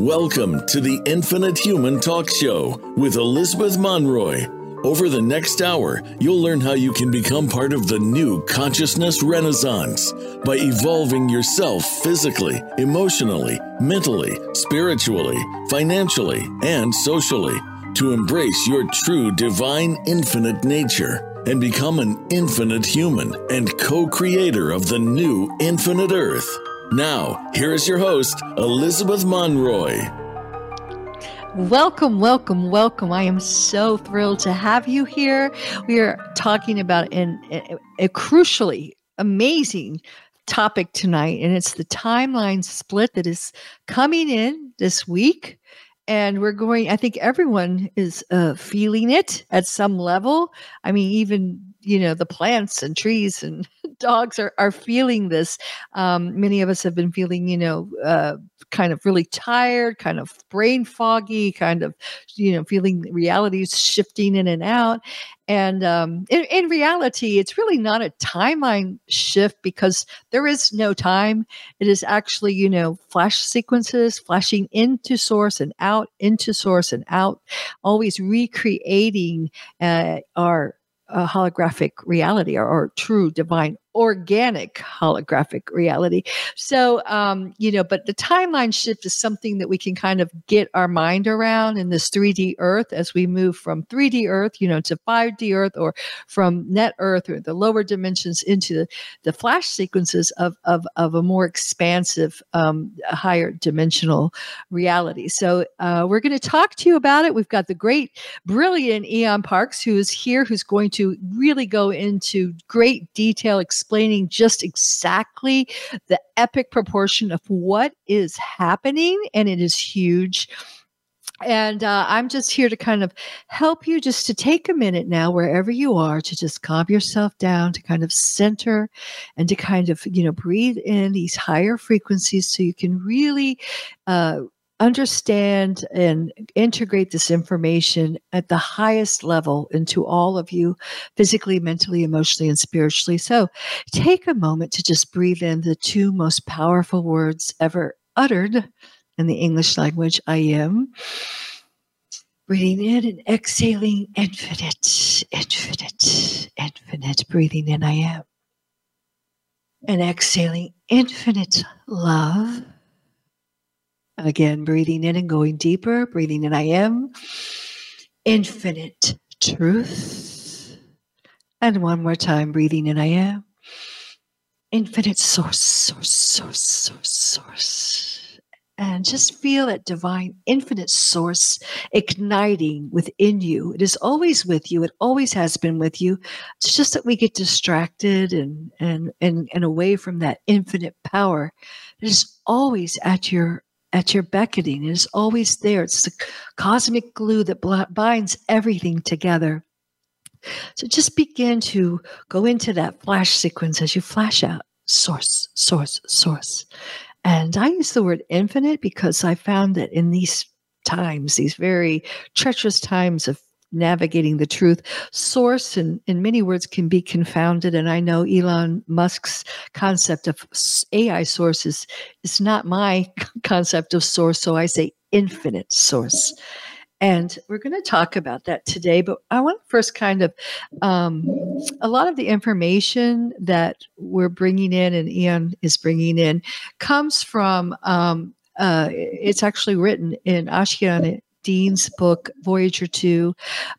Welcome to the Infinite Human Talk Show with Elizabeth Monroy. Over the next hour, you'll learn how you can become part of the new consciousness renaissance by evolving yourself physically, emotionally, mentally, spiritually, financially, and socially to embrace your true divine infinite nature and become an infinite human and co creator of the new infinite earth. Now, here is your host, Elizabeth Monroy. Welcome, welcome, welcome. I am so thrilled to have you here. We are talking about an, a, a crucially amazing topic tonight, and it's the timeline split that is coming in this week. And we're going, I think everyone is uh, feeling it at some level. I mean, even you know the plants and trees and dogs are, are feeling this um, many of us have been feeling you know uh, kind of really tired kind of brain foggy kind of you know feeling realities shifting in and out. And um, in, in reality it's really not a timeline shift because there is no time. It is actually you know flash sequences flashing into source and out into source and out always recreating uh, our a holographic reality or, or, true divine organic holographic reality. So, um, you know, but the timeline shift is something that we can kind of get our mind around in this 3D Earth as we move from 3D Earth, you know, to 5D Earth or from net Earth or the lower dimensions into the, the flash sequences of, of, of a more expansive, um, higher dimensional reality. So, uh, we're going to talk to you about it. We've got the great, brilliant Ian Parks who is here, who's going to really go into great detail explaining just exactly the epic proportion of what is happening, and it is huge. And uh, I'm just here to kind of help you just to take a minute now, wherever you are, to just calm yourself down, to kind of center and to kind of, you know, breathe in these higher frequencies so you can really uh, understand and integrate this information at the highest level into all of you, physically, mentally, emotionally, and spiritually. So take a moment to just breathe in the two most powerful words ever uttered in the English language I am. Breathing in and exhaling, infinite, infinite, infinite. Breathing in, I am. And exhaling, infinite love Again, breathing in and going deeper, breathing in, I am. Infinite truth. And one more time, breathing in, I am. Infinite source, source, source, source, source. And just feel that divine, infinite source igniting within you. It is always with you. It always has been with you. It's just that we get distracted and and and, and away from that infinite power that is always at your at your beckoning. It is always there. It's the cosmic glue that binds everything together. So just begin to go into that flash sequence as you flash out source, source, source. And I use the word infinite because I found that in these times, these very treacherous times of navigating the truth. Source, in, in many words, can be confounded. And I know Elon Musk's concept of AI source is, is not my concept of source. So I say infinite source. And we're going to talk about that today. But I want to first kind of, um, a lot of the information that we're bringing in and Ian is bringing in comes from, um, uh, it's actually written in Ashayana Deane's book, Voyager 2.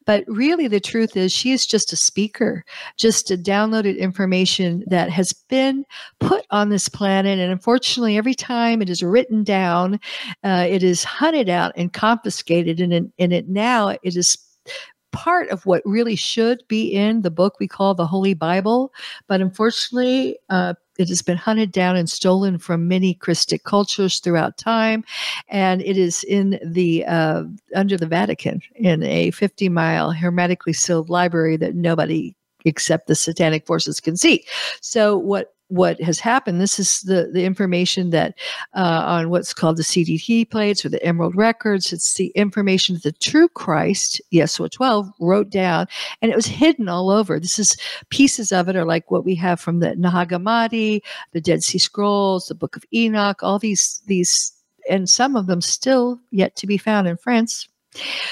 But really, the truth is, she is just a speaker, just a downloaded information that has been put on this planet. And unfortunately, every time it is written down, uh, it is hunted out and confiscated. And in it now, it is part of what really should be in the book we call the Holy Bible. But unfortunately, uh, it has been hunted down and stolen from many Christic cultures throughout time, and it is in the uh, under the Vatican in a 50 mile hermetically sealed library that nobody except the satanic forces can see. So what what has happened. This is the, the information that uh, on what's called the CDT plates or the Emerald Records. It's the information that the true Christ, Yeshua 12, wrote down, and it was hidden all over. This is pieces of it are like what we have from the Nag Hammadi, the Dead Sea Scrolls, the Book of Enoch, all these these and some of them still yet to be found in France.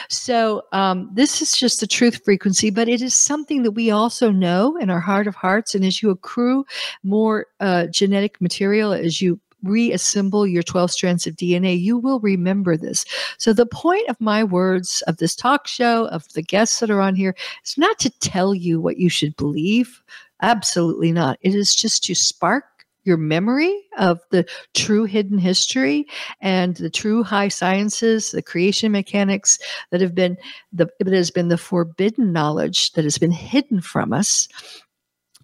So, um, this is just the truth frequency, but it is something that we also know in our heart of hearts. And as you accrue more uh, genetic material, as you reassemble your 12 strands of DNA, you will remember this. So, the point of my words, of this talk show, of the guests that are on here, is not to tell you what you should believe. Absolutely not. It is just to spark your memory of the true hidden history and the true high sciences, the creation mechanics that have been the that has been the forbidden knowledge that has been hidden from us,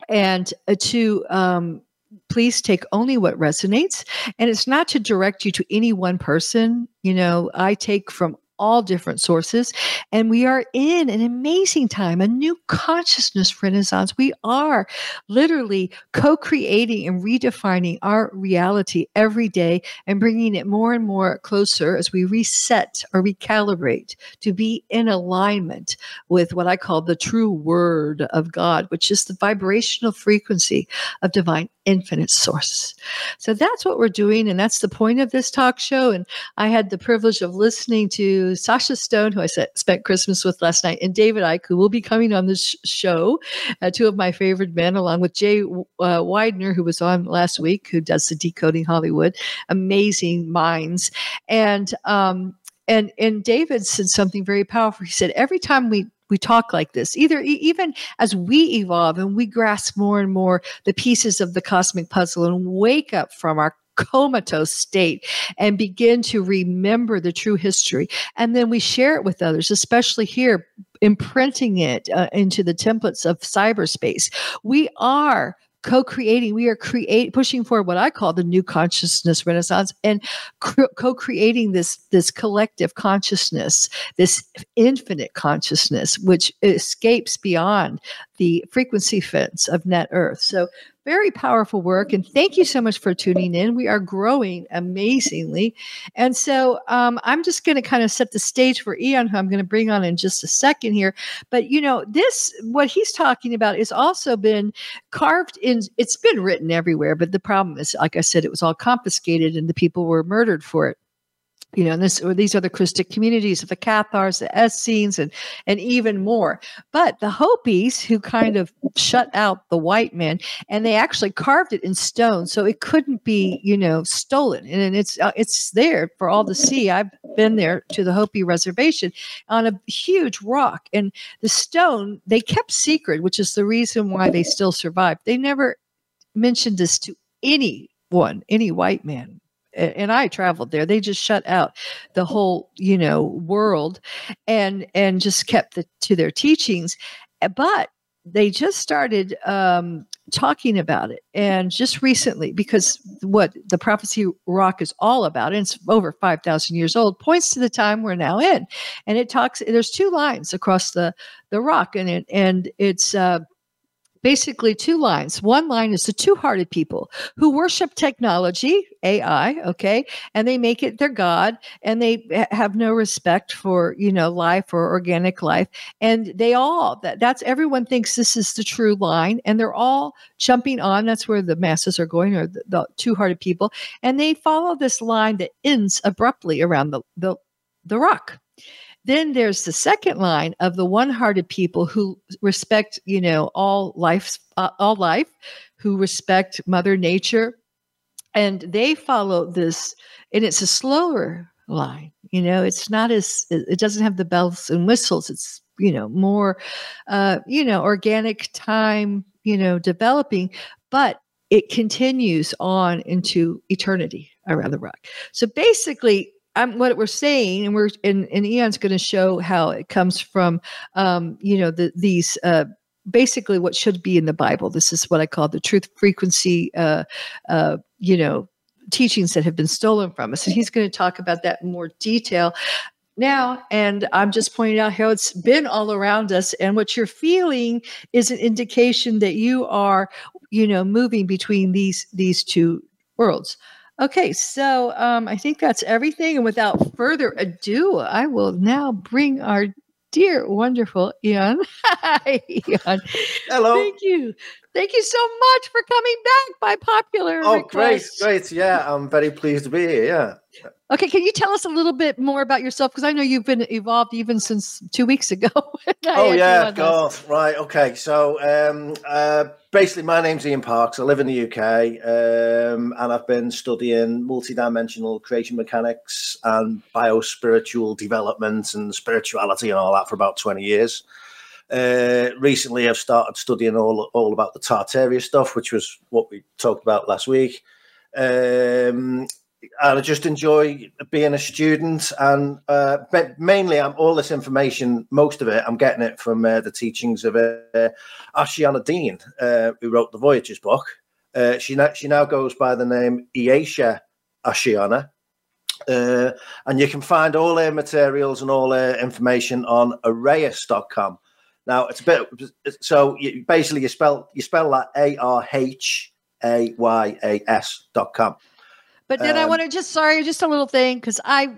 and uh, to um, please take only what resonates. And it's not to direct you to any one person. You know, I take from all different sources. And we are in an amazing time, a new consciousness renaissance. We are literally co creating and redefining our reality every day and bringing it more and more closer as we reset or recalibrate to be in alignment with what I call the true word of God, which is the vibrational frequency of divine infinite source. So that's what we're doing. And that's the point of this talk show. And I had the privilege of listening to Sacha Stone, who I spent Christmas with last night, and David Icke, who will be coming on this show, uh, two of my favorite men, along with Jay uh, Weidner, who was on last week, who does the Decoding Hollywood. Amazing minds. And, um, and and David said something very powerful. He said every time we we talk like this either even as we evolve and we grasp more and more the pieces of the cosmic puzzle and wake up from our comatose state and begin to remember the true history. And then we share it with others especially here imprinting it uh, into the templates of cyberspace. We are co-creating we are create pushing forward what i call the new consciousness renaissance and co-creating this this collective consciousness this infinite consciousness which escapes beyond the frequency fence of net earth so very powerful work. And thank you so much for tuning in. We are growing amazingly. And so um, I'm just going to kind of set the stage for Ian, who I'm going to bring on in just a second here. But, you know, this, what he's talking about, is also been carved in, it's been written everywhere. But the problem is, like I said, it was all confiscated and the people were murdered for it you know, this or these are the Christic communities of the Cathars, the Essenes, and and even more. But the Hopis, who kind of shut out the white men, and they actually carved it in stone, so it couldn't be, you know, stolen. And, and it's uh, it's there for all to see. I've been there to the Hopi reservation on a huge rock, and the stone they kept secret, which is the reason why they still survived. They never mentioned this to anyone, any white man and I traveled there. They just shut out the whole, you know, world and and just kept the, to their teachings. Eh, but they just started um, talking about it, and just recently, because what the prophecy rock is all about, and it's over five thousand years old, points to the time we're now in, and it talks. There's two lines across the the rock, and it and it's. Uh, basically two lines. One line is the two hearted people who worship technology, AI, okay, and they make it their God and they have no respect for, you know, life or organic life. And they all, that, that's everyone thinks this is the true line and they're all jumping on. That's where the masses are going, or the, the two hearted people. And they follow this line that ends abruptly around the, the, the rock then there's the second line of the one-hearted people who respect, you know, all life, uh, all life, who respect Mother Nature, and they follow this, and it's a slower line. You know, it's not as it doesn't have the bells and whistles. It's you know more, uh, you know, organic time. You know, developing, but it continues on into eternity around the rock. So basically, I'm, what we're saying, and we're and, and Ian's going to show how it comes from, um, you know, the, these uh, basically what should be in the Bible. This is what I call the truth frequency, uh, uh, you know, teachings that have been stolen from us, and he's going to talk about that in more detail now. And i'm just pointing out how it's been all around us and what you're feeling is an indication that you are you know moving between these these two worlds Okay, so um, I think that's everything. And without further ado, I will now bring our dear, wonderful Ian. Hi, Ian. Hello. Thank you. Thank you so much for coming back by popular. Oh, request. great, great. Yeah, I'm very pleased to be here. Yeah. Okay, can you tell us a little bit more about yourself? Because I know you've been evolved even since two weeks ago. oh yeah, God, right. Okay, so um, uh, basically, my name's Ian Parks. I live in the UK, um, and I've been studying multidimensional creation mechanics and biospiritual development and spirituality and all that for about twenty years. Uh, recently, I've started studying all all about the Tartaria stuff, which was what we talked about last week. Um, and I just enjoy being a student, and uh, but mainly, I'm all this information. Most of it, I'm getting it from uh, the teachings of uh, Ashayana Deane, uh, who wrote the Voyages book. Uh, she now she now goes by the name E'Asha Ashayana. uh, and you can find all their materials and all their information on arhayas.com. Now it's a bit so you, basically you spell you spell that A R H A Y A S dot com. But then um, I want to just sorry, just a little thing because I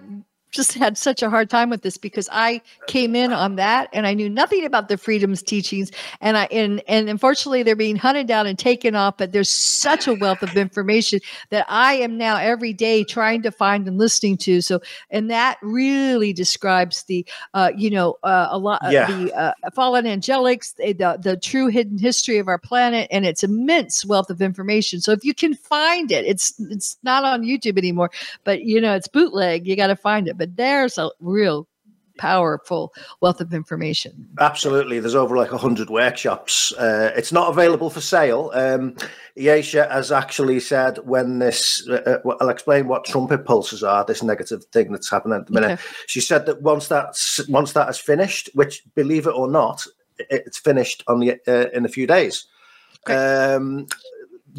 just had such a hard time with this because I came in on that and I knew nothing about the freedoms teachings. And I and and unfortunately they're being hunted down and taken off but there's such a wealth of information that I am now every day trying to find and listening to. So and that really describes the uh, you know uh, a lot yeah. the uh, fallen angelics the, the the true hidden history of our planet and its immense wealth of information. So if you can find it it's it's not on YouTube anymore but you know it's bootleg. You got to find it but there's a real powerful wealth of information. Absolutely. There's over like 100 workshops. Uh, it's not available for sale. Um, E'Asha has actually said when this, uh, uh I'll explain what trumpet pulses are, this negative thing that's happening at the minute. Okay. She said that once that's, once that is finished, which believe it or not, it's finished on the, uh, in a few days. Um,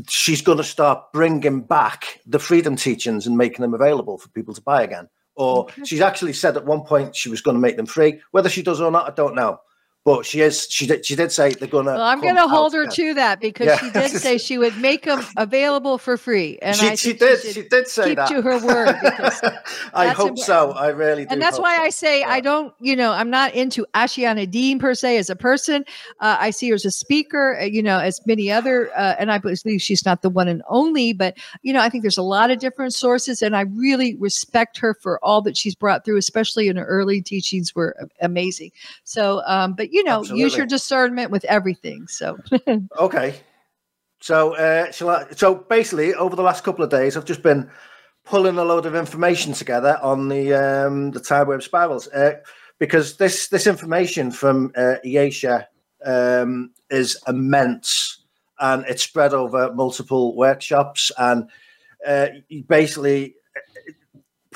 she's going to start bringing back the freedom teachings and making them available for people to buy again or okay. she's actually said at one point she was going to make them free. Whether she does or not, I don't know. But she is. She did. She did say they're gonna. Well, I'm gonna hold her to that because yeah. she did say she would make them available for free, and she, she did. She, she, did say keep that. to her word. I hope important. so. I really do. And that's why so. I say yeah. I don't. You know, I'm not into Ashayana Deane per se as a person. Uh, I see her as a speaker. Uh, you know, as many other, uh, and I believe she's not the one and only. But you know, I think there's a lot of different sources, and I really respect her for all that she's brought through, especially in her early teachings were amazing. So, um, but you know, Absolutely. use your discernment with everything. So okay. So uh, I, so basically, over the last couple of days, I've just been pulling a load of information together on the um, the time wave spirals uh, because this this information from uh, um, is immense and it's spread over multiple workshops and uh, basically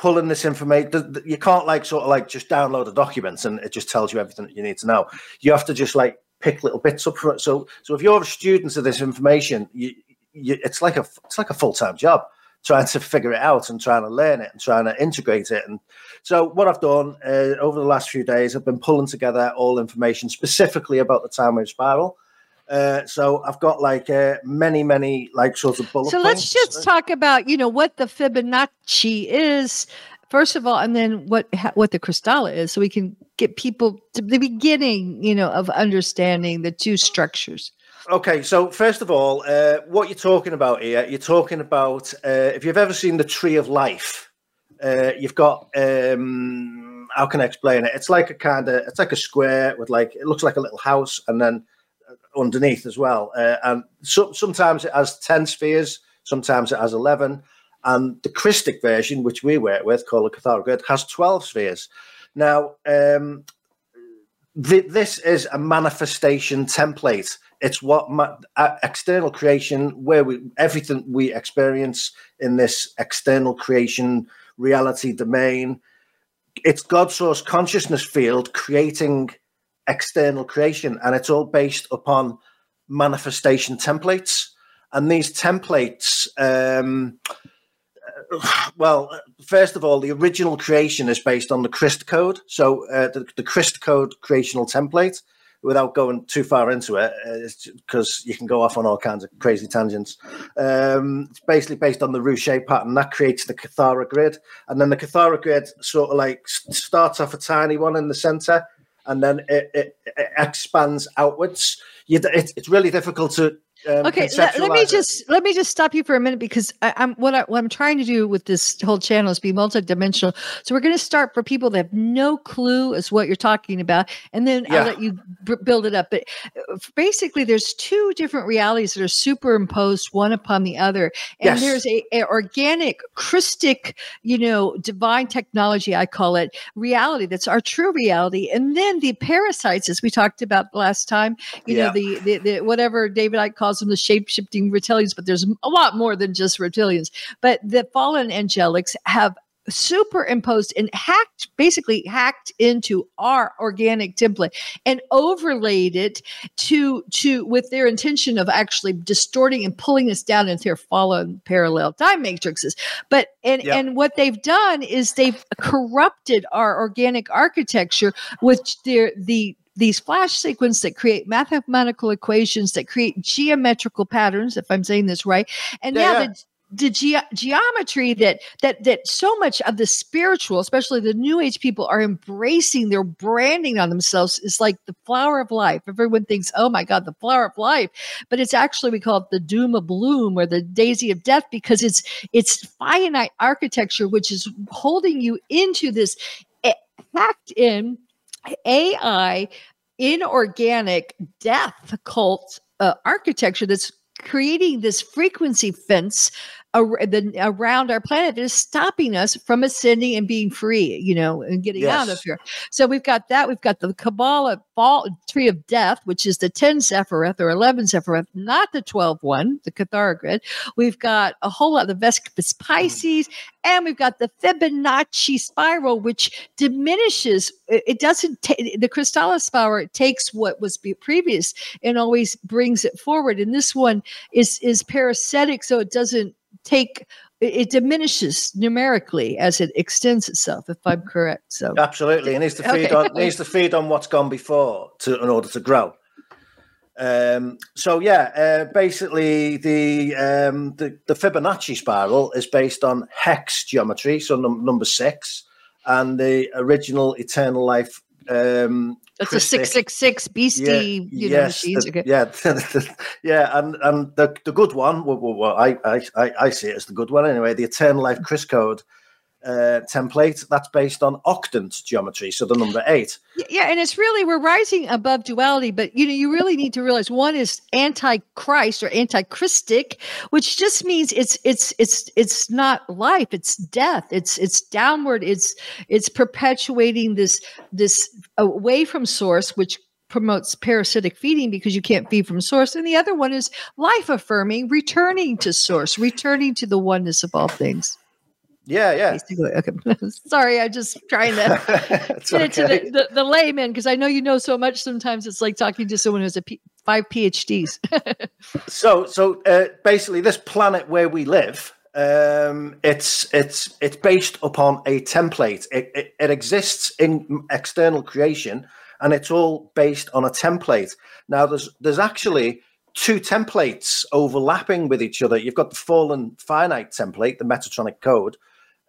pulling this information. You can't like sort of like just download a document and it just tells you everything that you need to know. You have to just like pick little bits up from it. So, so if you're a student of this information, you, you, it's like a it's like a full time job trying to figure it out and trying to learn it and trying to integrate it. And so, what I've done uh, over the last few days, I've been pulling together all information specifically about the time wave spiral. Uh, so I've got like uh, many, many like sort of bullet. So let's just talk about you know what the Fibonacci is first of all, and then what what the Krystala is, so we can get people to the beginning, you know, of understanding the two structures. Okay, so first of all, uh, what you're talking about here, you're talking about uh, if you've ever seen the Tree of Life, uh, you've got um, how can I explain it? It's like a kind of it's like a square with like it looks like a little house, and then underneath as well. Uh, and so, sometimes it has 10 spheres, sometimes it has 11. And the Christic version, which we work with, called the Grid, has 12 spheres. Now, um, th- this is a manifestation template. It's what ma- uh, external creation, where we everything we experience in this external creation reality domain. It's God source consciousness field creating external creation, and it's all based upon manifestation templates. And these templates, um, well, first of all, the original creation is based on the Christ code. So uh, the, the Christ code creational template, without going too far into it, because uh, you can go off on all kinds of crazy tangents. Um, it's basically based on the Rouchet pattern that creates the Kathara grid, and then the Kathara grid sort of like starts off a tiny one in the center, and then it, it, it expands outwards. You, it, it's really difficult to um, okay let, let, me just let me just stop you for a minute because I, i'm what, I, what i'm trying to do with this whole channel is be multidimensional so we're going to start for people that have no clue as what you're talking about and then Yeah. i'll let you b- build it up but uh, basically there's two different realities that are superimposed one upon the other and Yes. there's a, a organic christic you know divine technology i call it reality that's our true reality and then the parasites as we talked about last time you Yeah. know the, the the whatever david icke calls them the shape-shifting reptilians but there's a lot more than just reptilians but the fallen angelics have superimposed and hacked basically hacked into our organic template and overlaid it to to with their intention of actually distorting and pulling us down into their fallen parallel time matrices but and Yeah. and what they've done is they've corrupted our organic architecture with their the these flash sequence that create mathematical equations that create geometrical patterns if i'm saying this right. And Yeah, now yeah. the the ge- geometry that that that so much of the spiritual especially the new age people are embracing they're branding on themselves is like the flower of life. Everyone thinks oh my god the flower of life. But it's actually we call it the doom of bloom or the daisy of death because it's it's finite architecture which is holding you into this eh, hacked in ai inorganic death cult uh, architecture that's creating this frequency fence ar- the, around our planet that is stopping us from ascending and being free, you know, and getting out of here. So we've got that. We've got the Kabbalah fall, tree of death, which is the 10 Sephiroth or 11 Sephiroth, not the 12 one, the Kathara grid. We've got a whole lot of the Vesica mm-hmm. Pisces, and we've got the Fibonacci spiral, which diminishes. It, it doesn't take the Crystallis spiral. It takes what was be previous and always brings it forward. And this one is is parasitic, so it doesn't take. It, diminishes numerically as it extends itself. If I'm correct, so Absolutely, it needs to feed Okay. on needs to feed on what's gone before to in order to grow. Um, so yeah, uh, basically the, um, the the Fibonacci spiral is based on hex geometry, so num- number six, and the original eternal life. Um, that's a six six six beastie, you know, yes, machines. Okay. yeah, yeah, and and the the good one, well, well, well, I, I I I see it as the good one anyway. The eternal life Christ code uh, template that's based on octant geometry, so the number eight. Yeah, and it's really we're rising above duality, but you know, you really need to realize one is anti-Christ or anti-Christic, which just means it's it's it's it's not life, it's death. It's it's downward, it's it's perpetuating this this away from source, which promotes parasitic feeding because you can't feed from source. And the other one is life affirming, returning to source, returning to the oneness of all things. Yeah, yeah. Basically. Okay. Sorry, I'm just trying to get into okay. the, the, the layman because I know you know so much. Sometimes it's like talking to someone who has a P- five PhDs. So, so uh, basically, this planet where we live, um, it's it's it's based upon a template. It, it, it exists in external creation, and it's all based on a template. Now, there's there's actually two templates overlapping with each other. You've got the fallen finite template, the Metatronic code,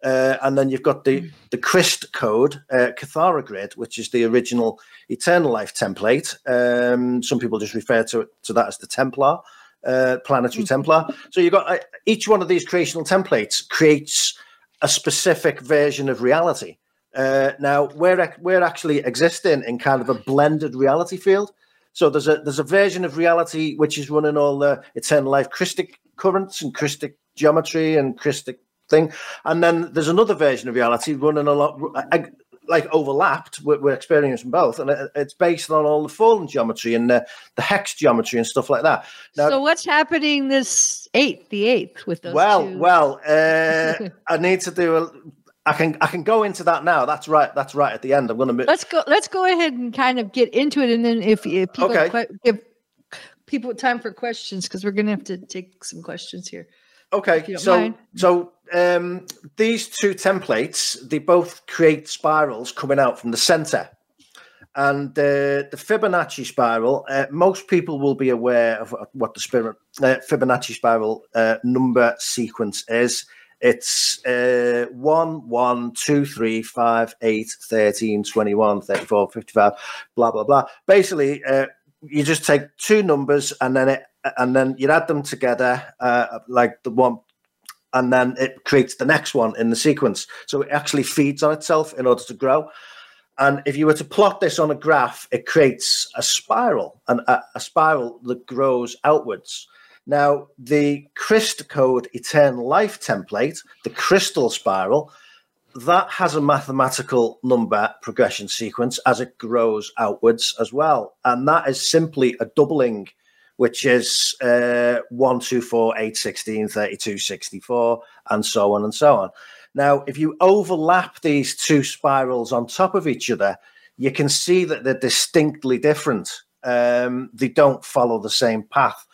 uh, and then you've got the the Christ code, uh, Kathara grid, which is the original Eternal Life template. Um, some people just refer to to that as the Templar, uh, planetary Templar. So you've got uh, each one of these creational templates creates a specific version of reality. Uh, now we're we're actually existing in kind of a blended reality field. So there's a there's a version of reality which is running all the eternal life Christic currents and Christic geometry and Christic thing, and then there's another version of reality running a lot uh, like overlapped. We're, we're experiencing both, and it, it's based on all the fallen geometry and the, the hex geometry and stuff like that. Now, so what's happening this eighth, the eighth, with those? well, two? well, uh, I need to do a. I can I can go into that now. That's right. That's right at the end. I'm going to. let's go. Let's go ahead and kind of get into it, and then if, if people Okay. que- give people time for questions, because we're going to have to take some questions here. Okay, if you don't so mind. so um, these two templates they both create spirals coming out from the center, and uh, the Fibonacci spiral. Uh, most people will be aware of what- the uh, Fibonacci spiral uh, number sequence is. It's uh, 1, 1, 2, 3, 5, 8, 13, 21, 34, 55, blah, blah, blah. Basically, uh, you just take two numbers and then it and then you add them together, uh, like the one, and then it creates the next one in the sequence. So it actually feeds on itself in order to grow. And if you were to plot this on a graph, it creates a spiral, and a, a spiral that grows outwards. Now, the Christ Code Eternal Life template, the crystal spiral, that has a mathematical number progression sequence as it grows outwards as well. And that is simply a doubling, which is uh, 1, 2, 4, 8, 16, 32, 64, and so on and so on. Now, if you overlap these two spirals on top of each other, you can see that they're distinctly different. Um, they don't follow the same path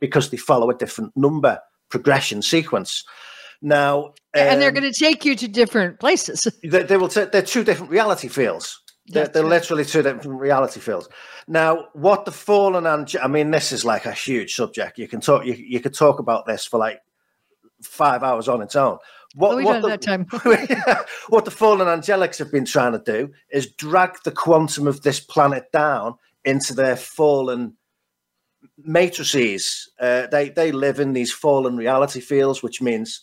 because they follow a different number progression sequence. Now, um, and they're um, going to take you to different places. They, they will. T- they're two different reality fields. They're, they're literally two different reality fields. Now, what the fallen and I mean, this is like a huge subject. You can talk. You, you could talk about this for like five hours on its own. What, what the, that time. what the fallen angelics have been trying to do is drag the quantum of this planet down into their fallen matrices. Uh, they they live in these fallen reality fields, which means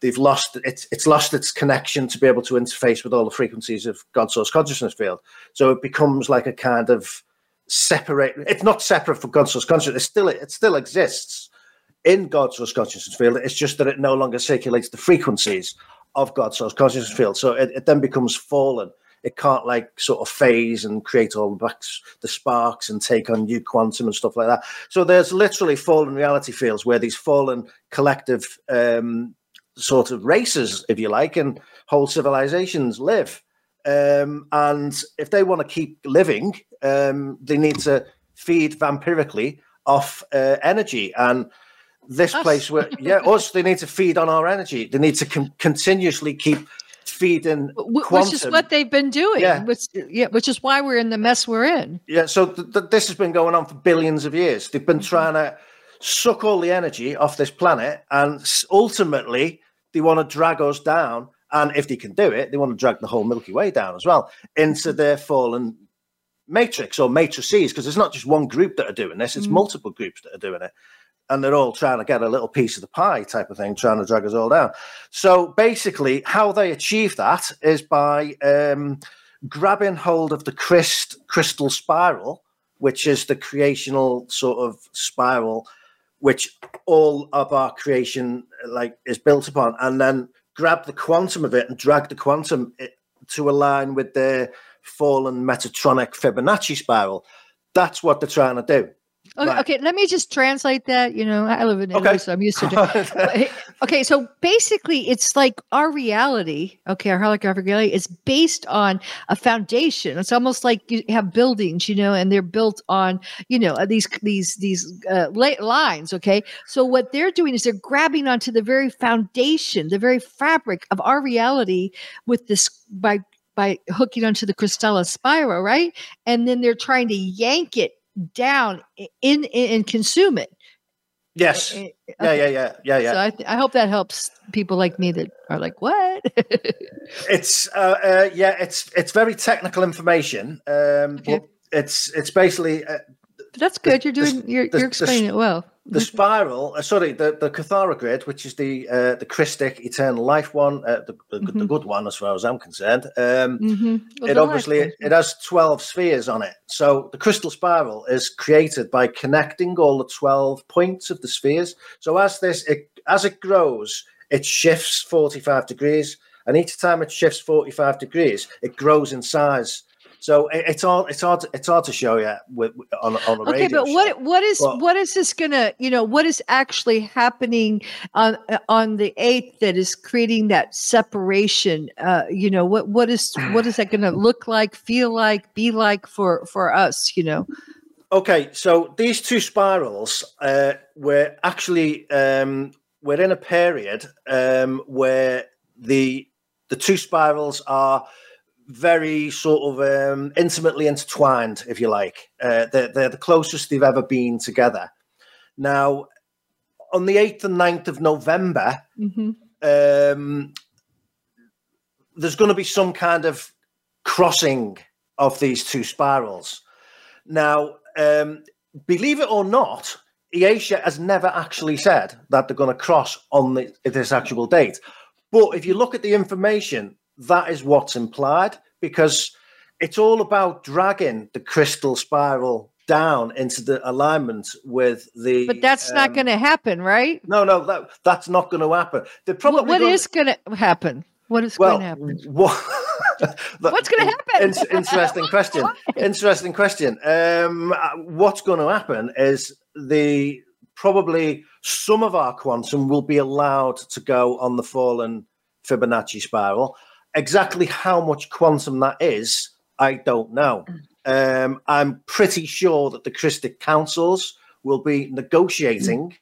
they've lost it's it's lost its connection to be able to interface with all the frequencies of God source consciousness field. So it becomes like a kind of separate. It's not separate from God source consciousness. It still it still exists in God source consciousness field. It's just that it no longer circulates the frequencies of God source consciousness field. So it, it then becomes fallen it can't like sort of phase and create all the, the sparks and take on new quantum and stuff like that. So there's literally fallen reality fields where these fallen collective um, sort of races, if you like, and whole civilizations live. Um, and if they want to keep living, um, they need to feed vampirically off uh, energy and this us. place where yeah us they need to feed on our energy they need to com- continuously keep feeding quantum. which is what they've been doing yeah. Which, yeah which is why we're in the mess we're in yeah so th- th- this has been going on for billions of years they've been mm-hmm. trying to suck all the energy off this planet and ultimately they want to drag us down and if they can do it they want to drag the whole milky way down as well into their fallen matrix or matrices because it's not just one group that are doing this it's mm. multiple groups that are doing it and they're all trying to get a little piece of the pie type of thing, trying to drag us all down. So basically, how they achieve that is by um, grabbing hold of the Christ crystal spiral, which is the creational sort of spiral which all of our creation uh, like is built upon, and then grab the quantum of it and drag the quantum eh, to align with the fallen Metatronic Fibonacci spiral. That's what they're trying to do. Okay, okay, let me just translate that. You know, I live in Italy, okay. so I'm used to it. okay, so basically, it's like our reality. Okay, our holographic reality is based on a foundation. It's almost like you have buildings, you know, and they're built on, you know, these these these uh, lines. Okay, so what they're doing is they're grabbing onto the very foundation, the very fabric of our reality with this by by hooking onto the Krystala spiral, right? And then they're trying to yank it down in, in and consume it. Yes. Okay. Yeah, yeah, yeah, yeah, yeah. So I, th- I hope that helps people like me that are like, what? it's uh, uh, yeah, it's it's very technical information. Um, okay. it's it's basically. Uh, That's good. You're doing. The, you're, the, you're explaining the, it well the spiral, uh, sorry, the, the Kathara grid, which is the uh, the Christic Eternal Life one, uh, the, the, mm-hmm. the, good one as far as I'm concerned. Um, mm-hmm. well, it obviously it, it, has twelve spheres on it. So the crystal spiral is created by connecting all the twelve points of the spheres. So as this it, as it grows, it shifts forty five degrees, and each time it shifts forty five degrees, it grows in size. So it's all it's hard, it's hard to show you with, on on a okay, but what show. what is but, what is this gonna you know what is actually happening on on the eighth that is creating that separation? Uh, you know what what is what is that gonna look like, feel like, be like for for us? You know. Okay, so these two spirals uh, were actually um, we're in a period um, where the the two spirals are very sort of um, intimately intertwined, if you like. Uh, they're, they're, the closest they've ever been together. Now, on the 8th and 9th of November, mm-hmm. um, there's going to be some kind of crossing of these two spirals. Now, um, believe it or not, E'Asha has never actually said that they're going to cross on the, this actual date. But if you look at the information, that is what's implied because it's all about dragging the crystal spiral down into the alignment with the. But that's um, not going to happen, right? No, no, that, that's not going to happen. They're probably what, what going to happen? What is well, going to happen? What, what's going to happen? in, interesting question. interesting question. Um, what's going to happen is the probably some of our quantum will be allowed to go on the fallen Fibonacci spiral. Exactly how much quantum that is, I don't know. Um, I'm pretty sure that the Christic councils will be negotiating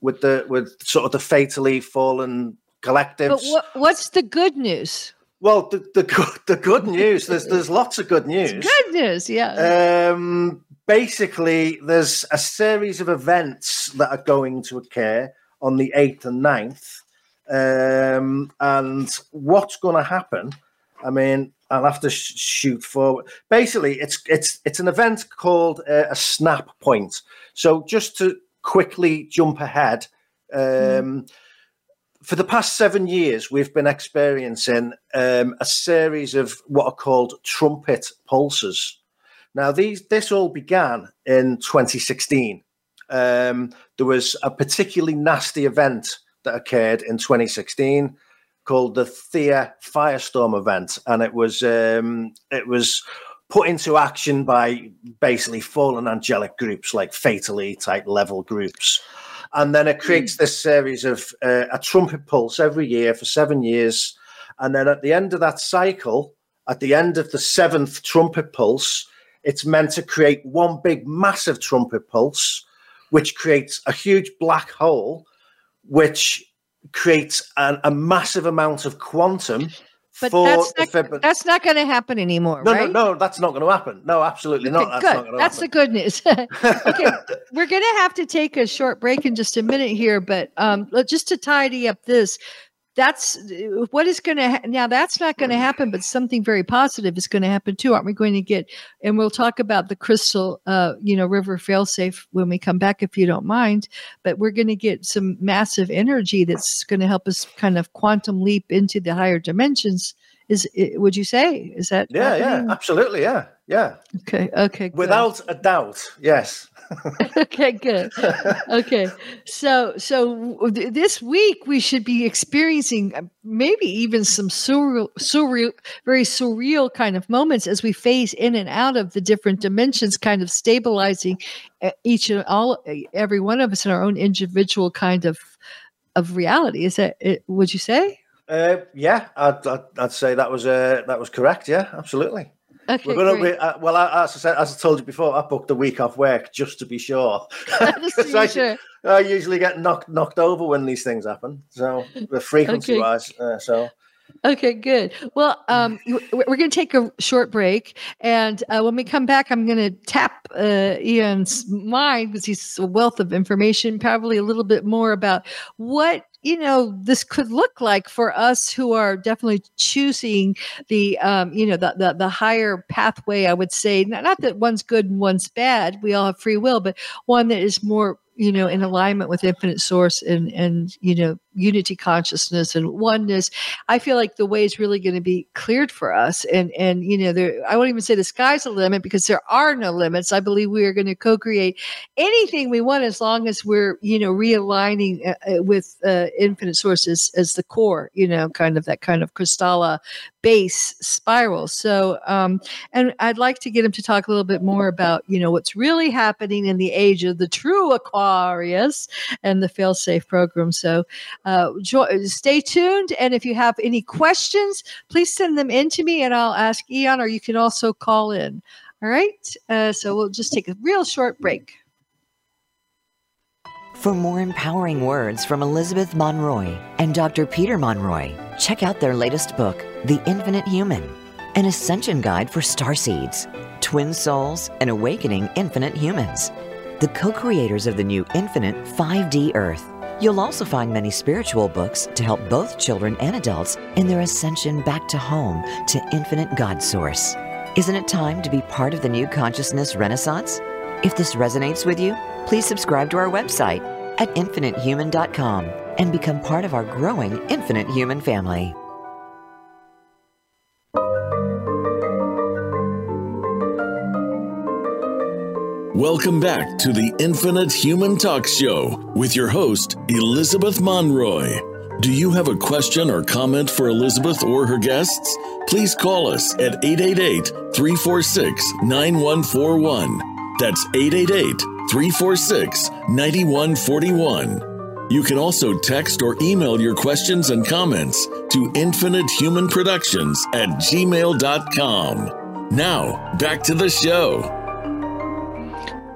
with the with sort of the fatally fallen collectives. But what, what's the good news? Well, the, the good the good news there's there's lots of good news. It's good news, yeah. Um, basically, there's a series of events that are going to occur on the eighth and 9th. Um, and what's going to happen? I mean, I'll have to sh- shoot forward. Basically, it's it's it's an event called uh, a snap point. So just to quickly jump ahead. Um, mm for the past seven years, we've been experiencing um, a series of what are called trumpet pulses. Now, these this all began in 2016. Um, there was a particularly nasty event that occurred in 2016 called the Theia Firestorm event, and it was um, it was put into action by basically fallen angelic groups like Fatally type level groups. And then it creates this series of uh, a trumpet pulse every year for seven years, and then at the end of that cycle, at the end of the seventh trumpet pulse, it's meant to create one big massive trumpet pulse, which creates a huge black hole, which creates an, a massive amount of quantum but that's not, fib- that's not going to happen anymore, no, right? No, no, that's not going to happen. No, absolutely okay, not. That's good. Not that's happen. the good news. okay, we're going to have to take a short break in just a minute here, but um, just to tidy up this, that's what is going to ha- now that's not going to happen but something very positive is going to happen too aren't we going to get and we'll talk about the crystal uh you know river failsafe when we come back if you don't mind but we're going to get some massive energy that's going to help us kind of quantum leap into the higher dimensions. Is would you say? Is that yeah happening? yeah absolutely yeah yeah okay okay good. without a doubt yes okay, good. Okay, so so this week we should be experiencing uh, maybe even some surreal, surreal, very surreal kind of moments as we phase in and out of the different dimensions, kind of stabilizing uh, each and all, uh, every one of us in our own individual kind of of reality. Is that? Would you say? Uh, yeah, I'd, I'd, I'd say that was uh, that was correct. Yeah, absolutely. Okay, We're gonna be, uh, well, I, as I said, as I told you before, I booked a week off work just to be sure. just I, sure. I, usually get knocked knocked over when these things happen. So the frequency okay. wise, uh, so. Okay, good. Well, um, we're going to take a short break, and uh, when we come back, I'm going to tap uh, Ian's mind because he's a wealth of information, probably a little bit more about what you know this could look like for us who are definitely choosing the um, you know the, the, the higher pathway i would say. Not, not that one's good and one's bad we all have free will but one that is more you know in alignment with infinite source and and you know unity consciousness and oneness i feel like the way is really going to be cleared for us. And and you know there i won't even say the sky's the limit because there are no limits. I believe we are going to co-create anything we want as long as we're you know realigning uh, uh with uh, infinite sources as the core you know kind of that kind of Krystala base spiral. So um and i'd like to get him to talk a little bit more about you know what's really happening in the age of the true aquarius and the fail safe program. So uh, jo- stay tuned. And if you have any questions, please send them in to me and I'll ask Ian, or you can also call in. All right. Uh, so we'll just take a real short break. For more empowering words from Elizabeth Monroy and Dr. Peter Monroy, check out their latest book, The Infinite Human, an ascension guide for star seeds, twin souls, and awakening infinite humans. The co creators of the new infinite 5D Earth You'll also find many spiritual books to help both children and adults in their ascension back to home to infinite God Source. Isn't it time to be part of the new consciousness renaissance? If this resonates with you, please subscribe to our website at infinitehuman.com and become part of our growing Infinite Human family. Welcome back to the Infinite Human Talk Show with your host, Elizabeth Monroy. Do you have a question or comment for Elizabeth or her guests? Please call us at 888 346 9141. That's 888 346 9141. You can also text or email your questions and comments to infinitehumanproductions at gmail.com. Now, back to the show.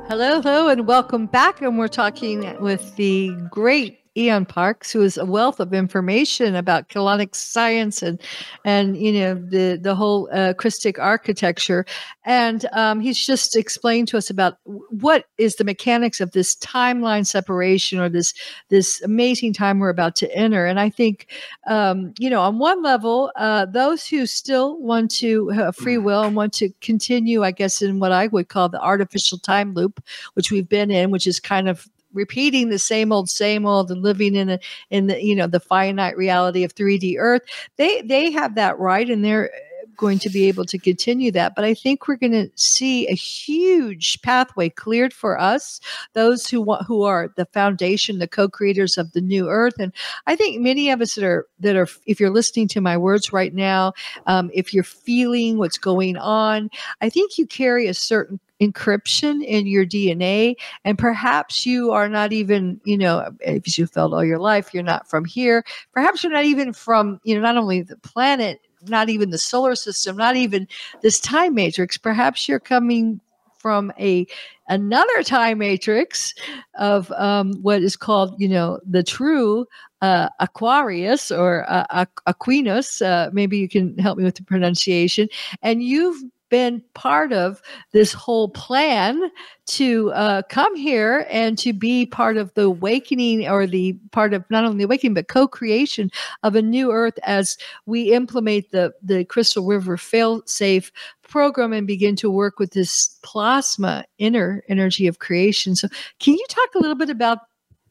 Hello, hello, and welcome back. And we're talking with the great Ian Parks, who is a wealth of information about Keylontic science and and you know the the whole uh, Christic architecture, and um, he's just explained to us about what is the mechanics of this timeline separation or this this amazing time we're about to enter. And I think um, you know on one level, uh, those who still want to have free will and want to continue, I guess, in what I would call the artificial time loop, which we've been in, which is kind of repeating the same old same old and living in a in the you know the finite reality of 3D Earth. They they have that right, and they're going to be able to continue that. But I think we're going to see a huge pathway cleared for us, those who want, who are the foundation, the co-creators of the new Earth. And I think many of us that are that are, if you're listening to my words right now, um, if you're feeling what's going on, I think you carry a certain encryption in your DNA. And perhaps you are not even, you know, if you felt all your life, you're not from here. Perhaps you're not even from, you know, not only the planet, not even the solar system, not even this time matrix. Perhaps you're coming from a another time matrix of um, what is called, you know, the true uh, Aquarius or uh, Aquinas. Uh, maybe you can help me with the pronunciation. And you've been part of this whole plan to uh, come here and to be part of the awakening or the part of not only the awakening but co-creation of a new earth as we implement the the crystal river fail safe program and begin to work with this plasma inner energy of creation. So can you talk a little bit about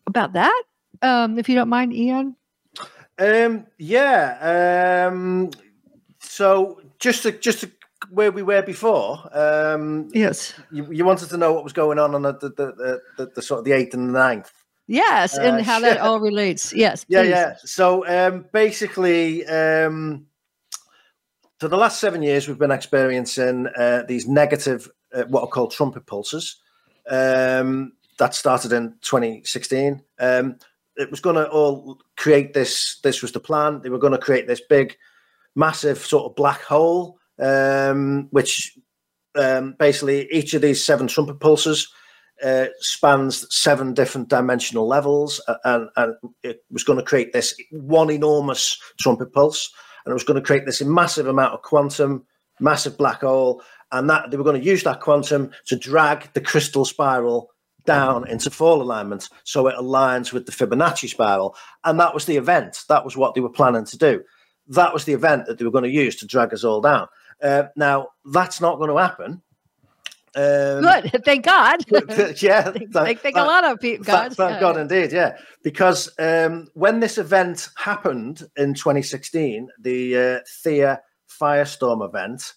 about that um, if you don't mind ian? Um, yeah um, so just to just to where we were before. Um, yes. You, you, wanted to know what was going on on the the, the, the, the sort of the eighth and the ninth. Yes, and uh, how that all relates. Yes. Yeah, yeah. So um, basically, um, for the last seven years, we've been experiencing uh, these negative, uh, what are called trumpet pulses. Um, that started in 2016. Um, it was going to all create this. This was the plan. They were going to create this big, massive sort of black hole um, which um, basically each of these seven trumpet pulses uh, spans seven different dimensional levels, and, and it was going to create this one enormous trumpet pulse, and it was going to create this massive amount of quantum, massive black hole, and that they were going to use that quantum to drag the crystal spiral down into fall alignment so it aligns with the Fibonacci spiral. And that was the event. That was what they were planning to do. That was the event that they were going to use to drag us all down. Uh, now that's not going to happen. Um, Good, thank God. yeah, thank, thank, thank a lot of people. God, thank, God, indeed. Yeah, because um, when this event happened in 2016, the uh, Theia Firestorm event,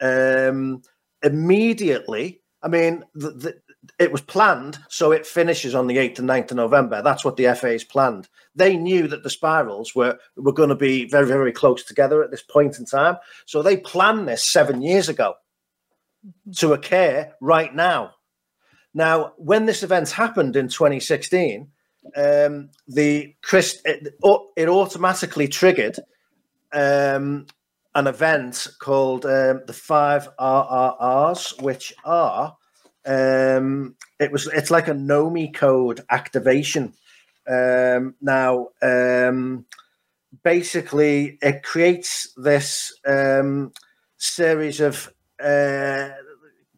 um, immediately, I mean, the, the, it was planned, so it finishes on the 8th and 9th of November. That's what the FA's planned. They knew that the spirals were, were going to be very, very close together at this point in time. So they planned this seven years ago mm-hmm. to occur right now. Now, when this event happened in 2016, um, the Chris it, it automatically triggered um, an event called um, the five RRRs, which are um, it was it's like a Nomi code activation. Um, now, um, basically, it creates this um, series of uh,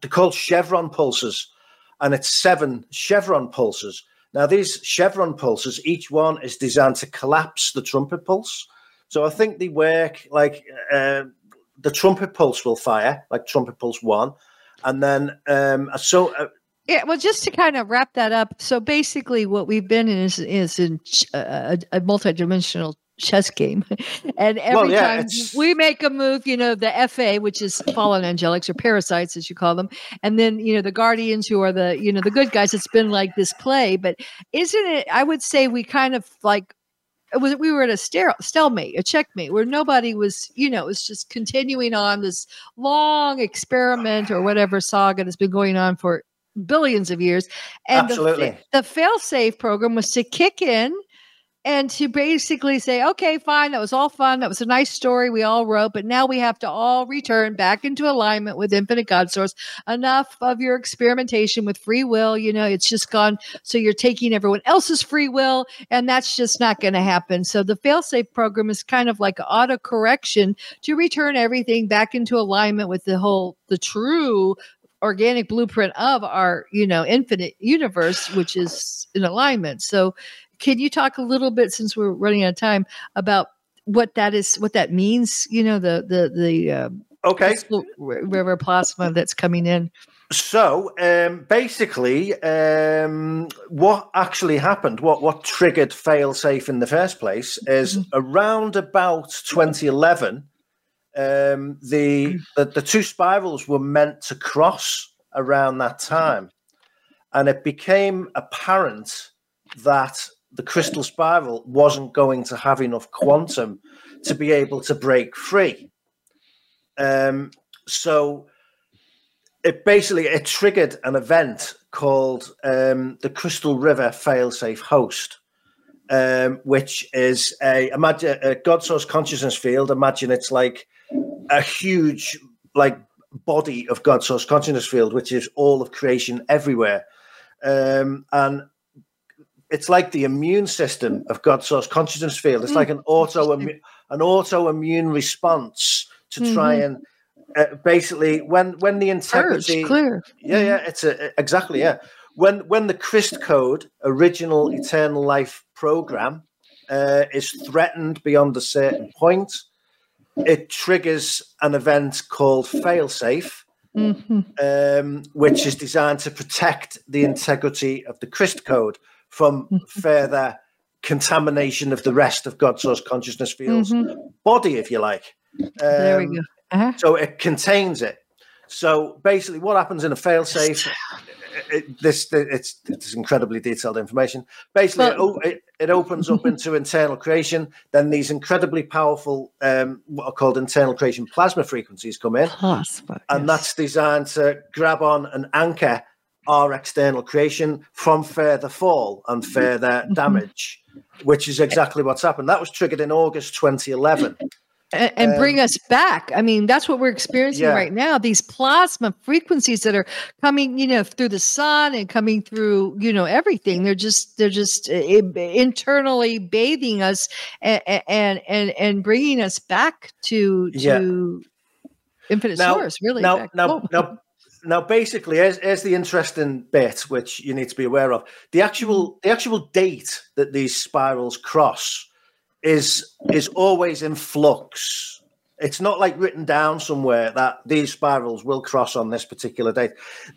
they're called chevron pulses, and it's seven chevron pulses. Now, these chevron pulses, each one is designed to collapse the trumpet pulse. So I think they work like uh, the trumpet pulse will fire, like trumpet pulse one, and then um, so uh, Yeah, well, just to kind of wrap that up. So basically, what we've been in is is in a, a multidimensional chess game. and every well, yeah, time it's... we make a move, you know, the FA, which is fallen angelics or parasites, as you call them, and then, you know, the guardians who are the, you know, the good guys, it's been like this play. But isn't it, I would say we kind of like, it was, we were at a stale, stalemate, a checkmate, where nobody was, you know, it was just continuing on this long experiment or whatever saga that's been going on for billions of years. And Absolutely. the, the fail safe program was to kick in and to basically say, okay, fine, that was all fun. That was a nice story we all wrote, but now we have to all return back into alignment with infinite God source. Enough of your experimentation with free will. You know, it's just gone. So you're taking everyone else's free will, and that's just not going to happen. So the failsafe program is kind of like auto correction to return everything back into alignment with the whole, the true organic blueprint of our you know infinite universe which is in alignment so can you talk a little bit since we're running out of time about what that is, what that means? You know, the the the uh, okay river plasma that's coming in. So um, basically, um, what actually happened, what what triggered failsafe in the first place, is mm-hmm. around about 2011. Um, the, the the two spirals were meant to cross around that time, and it became apparent that the crystal spiral wasn't going to have enough quantum to be able to break free. Um, so it basically it triggered an event called um, the Crystal River Failsafe Host, um, which is a imagine a God source consciousness field. Imagine it's like a huge like body of God source consciousness field, which is all of creation everywhere. Um, and it's like the immune system of God's source consciousness field. It's mm. like an auto an autoimmune response to mm-hmm. try and uh, basically when when the integrity clear. Yeah, yeah, mm-hmm. it's a, exactly yeah. When when the Christ code original eternal life program uh, is threatened beyond a certain point, it triggers an event called failsafe. Mm-hmm. Um, which is designed to protect the integrity of the Christ code from mm-hmm. further contamination of the rest of God source consciousness fields mm-hmm. body, if you like. Um, there we go. Um, uh-huh. So it contains it. So basically, what happens in a failsafe? It, this it's it's incredibly detailed information. Basically, but, it, it, opens up into internal creation. Then these incredibly powerful, um, what are called internal creation plasma frequencies come in, plasma, and yes. that's designed to grab on and anchor our external creation from further fall and further mm-hmm. damage, which is exactly what's happened. That was triggered in August 2011. And, and um, bring us back. I mean, that's what we're experiencing yeah. right now. These plasma frequencies that are coming, you know, through the sun and coming through, you know, everything. They're just, they're just uh, internally bathing us and and and, and bringing us back to to yeah. infinite now, source. Really. Now, now, now, now basically as, as the interesting bit which you need to be aware of. The actual mm-hmm. the actual date that these spirals cross is is always in flux. It's not like written down somewhere that these spirals will cross on this particular date.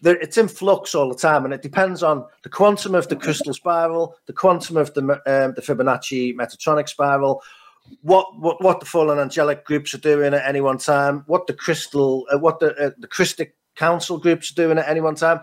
It's in flux all the time and it depends on the quantum of the crystal spiral the quantum of the um, the fibonacci metatronic spiral what, what what the fallen angelic groups are doing at any one time, what the crystal, uh, what the uh, the christic council groups doing at any one time.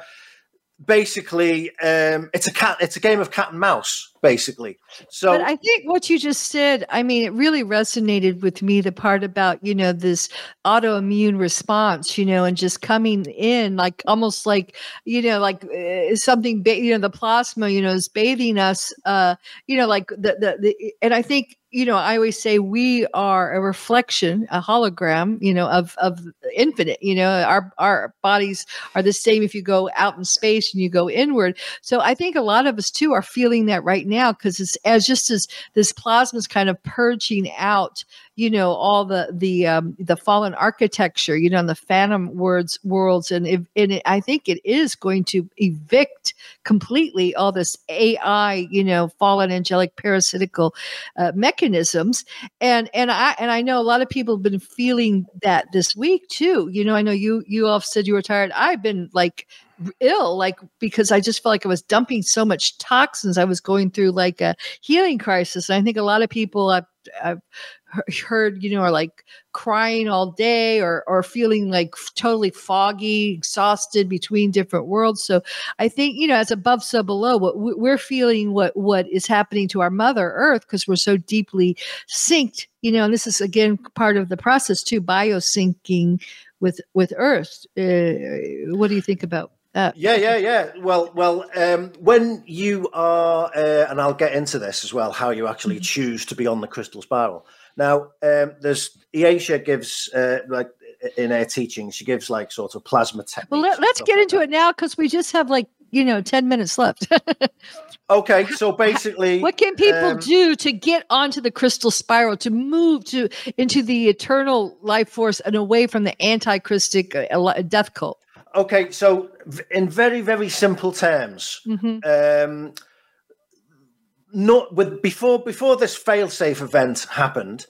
Basically, um, it's a cat. It's a game of cat and mouse. Basically, so. But I think what you just said. I mean, it really resonated with me. The part about you know this autoimmune response, you know, and just coming in like almost like you know like uh, something. Ba- you know, the plasma, you know, is bathing us. Uh, you know, like the the, the and I think you know, I always say we are a reflection, a hologram, you know, of of infinite. You know, our our bodies are the same if you go out in space and you go inward. So I think a lot of us too are feeling that right now because it's as just as this plasma is kind of purging out you know all the the um, the fallen architecture you know and the phantom words worlds and if, and it, i think it is going to evict completely all this ai you know fallen angelic parasitical uh, mechanisms. And and i and i know a lot of people have been feeling that this week too. You know i know you you all said you were tired. I've been like ill, like because I just felt like I was dumping so much toxins. I was going through like a healing crisis. And I think a lot of people I've, I've heard, you know, are like crying all day or or feeling like totally foggy, exhausted between different worlds. So I think, you know, as above so below, what we're feeling what what is happening to our mother earth because we're so deeply synced, you know, and this is again part of the process too, biosyncing with with earth. Uh, what do you think about that? Yeah, yeah, yeah. Well, well, um, when you are, uh, and I'll get into this as well, how you actually mm-hmm. choose to be on the crystal spiral. Now, um, there's E'Asha gives uh, like in her teaching, she gives like sort of plasma techniques. Well, let, us get into it now because we just have like you know ten minutes left. okay, so basically, what can people um, do to get onto the crystal spiral to move to into the eternal life force and away from the anti-christic uh, death cult? Okay, so in very very simple terms. Mm-hmm. Um, not with before before this failsafe event happened.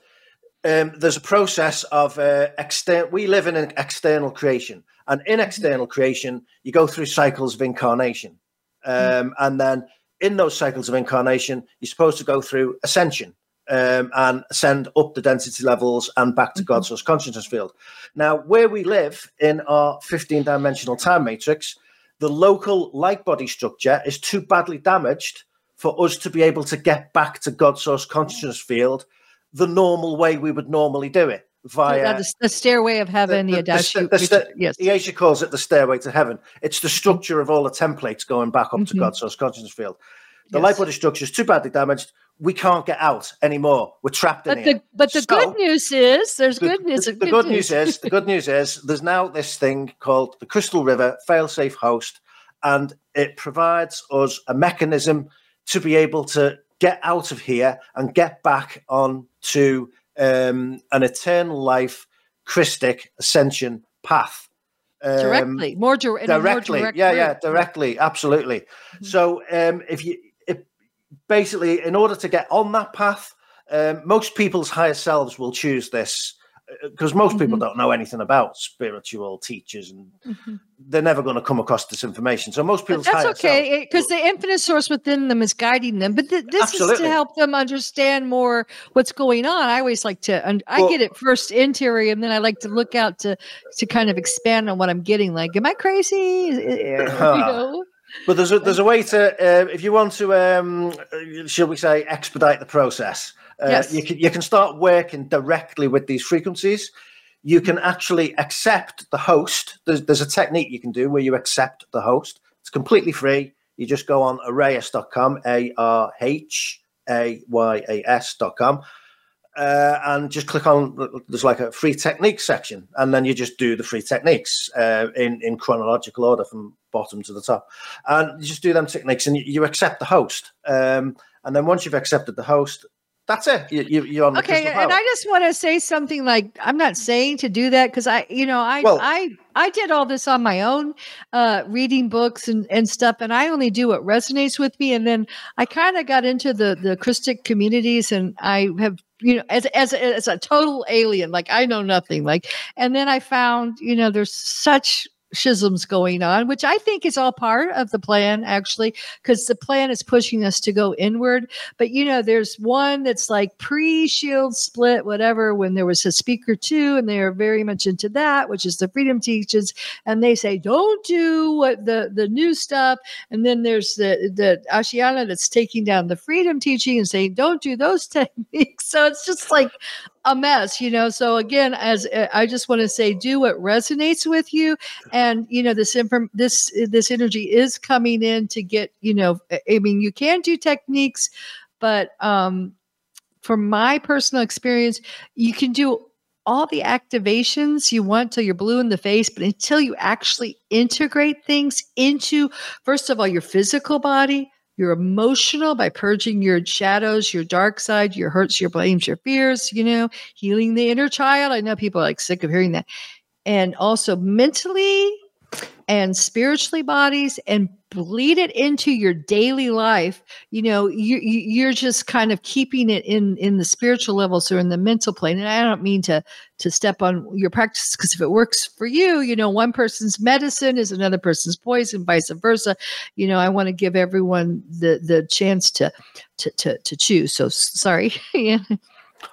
Um, there's a process of uh, external. We live in an external creation, and in mm-hmm. external creation, you go through cycles of incarnation, mm-hmm. um, mm. and then in those cycles of incarnation, you're supposed to go through ascension um, and send up the density levels and back to mm-hmm. God's source consciousness field. Now, where we live in our 15 dimensional time matrix, the local light body structure is too badly damaged for us to be able to get back to God's source consciousness field the normal way we would normally do it via the, the, stairway of heaven. The, the, the, the, the, yes, E'Asha calls it the stairway to heaven. It's the structure of all the templates going back up mm-hmm. to God's source consciousness field. The yes. light body structure is too badly damaged. We can't get out anymore. We're trapped but in the, here. But the so, good news is there's good news. The, good, good news is the good news is there's now this thing called the Crystal River Failsafe Host, and it provides us a mechanism to be able to get out of here and get back on to um, an eternal life Christic ascension path. Um, directly, more, di- directly, more direct yeah, yeah, directly, absolutely. Mm-hmm. So, um, if you, basically, in order to get on that path, um, most people's higher selves will choose this because most people mm-hmm. don't know anything about spiritual teachers and mm-hmm. they're never going to come across this information. So most people that's okay because the infinite source within them is guiding them. But th- this Absolutely. is to help them understand more what's going on. I always like to, and I get it first interior, and then I like to look out to to kind of expand on what I'm getting. Like, am I crazy? you know? But there's a, there's a way to uh, if you want to, um, shall we say, expedite the process. Uh, yes. you can you can start working directly with these frequencies. You can actually accept the host. There's, there's a technique you can do where you accept the host. It's completely free. You just go on arhayas.com, A R H A Y A S.com, uh, and just click on there's like a free techniques section, and then you just do the free techniques uh, in in chronological order from bottom to the top, and you just do them techniques, and you, you accept the host. Um, and then once you've accepted the host, that's it. You, you, are on okay, and I just want to say something like I'm not saying to do that because I, you know, I, well, I, I did all this on my own, uh, reading books and and stuff, and I only do what resonates with me. And then I kind of got into the the Christic communities, and I have you know as as as a total alien like i know nothing like and then i found you know there's such schisms going on, which I think is all part of the plan, actually, because the plan is pushing us to go inward. But you know, there's one that's like pre shield split, whatever, when there was a speaker two, and they are very much into that, which is the freedom teachings. And they say, don't do what the, the new stuff. And then there's the, the Ashayana that's taking down the freedom teaching and saying, don't do those techniques. So it's just like a mess, you know. So again, as uh, I just want to say, do what resonates with you, and you know this inform this this energy is coming in to get you know. I mean, you can do techniques, but um, from my personal experience, you can do all the activations you want till you're blue in the face, but until you actually integrate things into, first of all, your physical body, your emotional by purging your shadows, your dark side, your hurts, your blames, your fears, you know, healing the inner child. I know people are like sick of hearing that. And also mentally and spiritually bodies and bleed it into your daily life you know you, you're just kind of keeping it in in the spiritual levels or in the mental plane and i don't mean to to step on your practice because if it works for you you know one person's medicine is another person's poison vice versa. You know i want to give everyone the the chance to to to, to choose so sorry. Yeah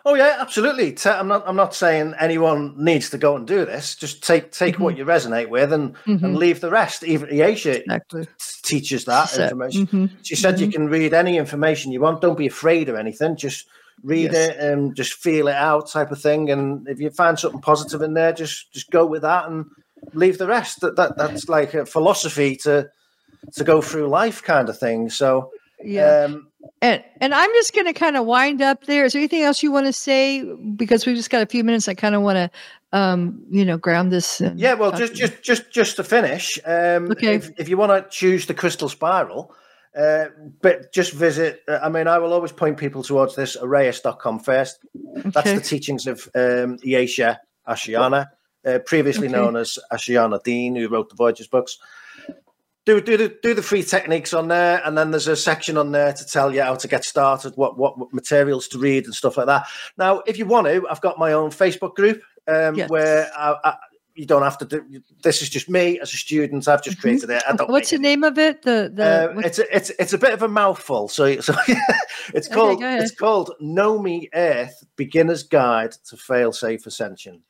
Oh yeah, absolutely. I'm not. I'm not saying anyone needs to go and do this. Just take take mm-hmm. what you resonate with and mm-hmm. and leave the rest. Even E'Asha exactly. teaches that so, information. Mm-hmm. She said you mm-hmm. can read any information you want. Don't be afraid of anything. Just read yes. it and just feel it out, type of thing. And if you find something positive in there, just just go with that and leave the rest. That that that's like a philosophy to to go through life, kind of thing. So yeah. Um, and and I'm just going to kind of wind up there. Is there anything else you want to say? Because we've just got a few minutes. I kind of want to, um, you know, ground this. Yeah. Well, just just just just to finish. Um, okay. If, if you want to choose the crystal spiral, uh, but just visit. Uh, I mean, I will always point people towards this arhayas.com first. Okay. That's the teachings of um, E'Asha Ashayana, uh, previously okay. known as Ashayana Deane, who wrote the Voyagers books do do the do the free techniques on there, and then there's a section on there to tell you how to get started, what what, what materials to read, and stuff like that. Now, if you want to, I've got my own Facebook group um, yes. where I, I, you don't have to do. This is just me as a student. I've just mm-hmm. created it. What's the name of it? The the uh, it's a, it's it's a bit of a mouthful. So so it's called okay, it's called Know Me Earth Beginner's Guide to Fail Safe Ascension.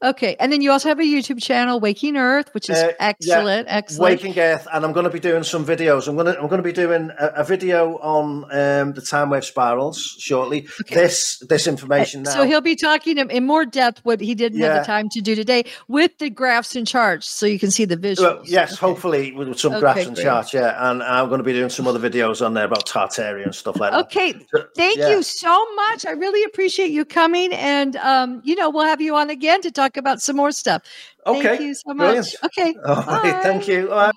Okay, and then you also have a YouTube channel, Waking Earth, which is uh, excellent, yeah, excellent. Waking Earth, and I'm going to be doing some videos. I'm going to I'm going to be doing a, a video on um, the time wave spirals shortly. Okay. This this information now. So he'll be talking in more depth what he didn't yeah. have the time to do today with the graphs and charts, so you can see the visuals. Well, yes, okay. hopefully with some okay, graphs and great. charts. Yeah, and I'm going to be doing some other videos on there about Tartaria and stuff like that. Okay, thank yeah. you so much. I really appreciate you coming, and um, you know we'll have you on again to talk talk about some more stuff. Okay. Thank you so much. Brilliant. Okay. All right. Thank you. Right.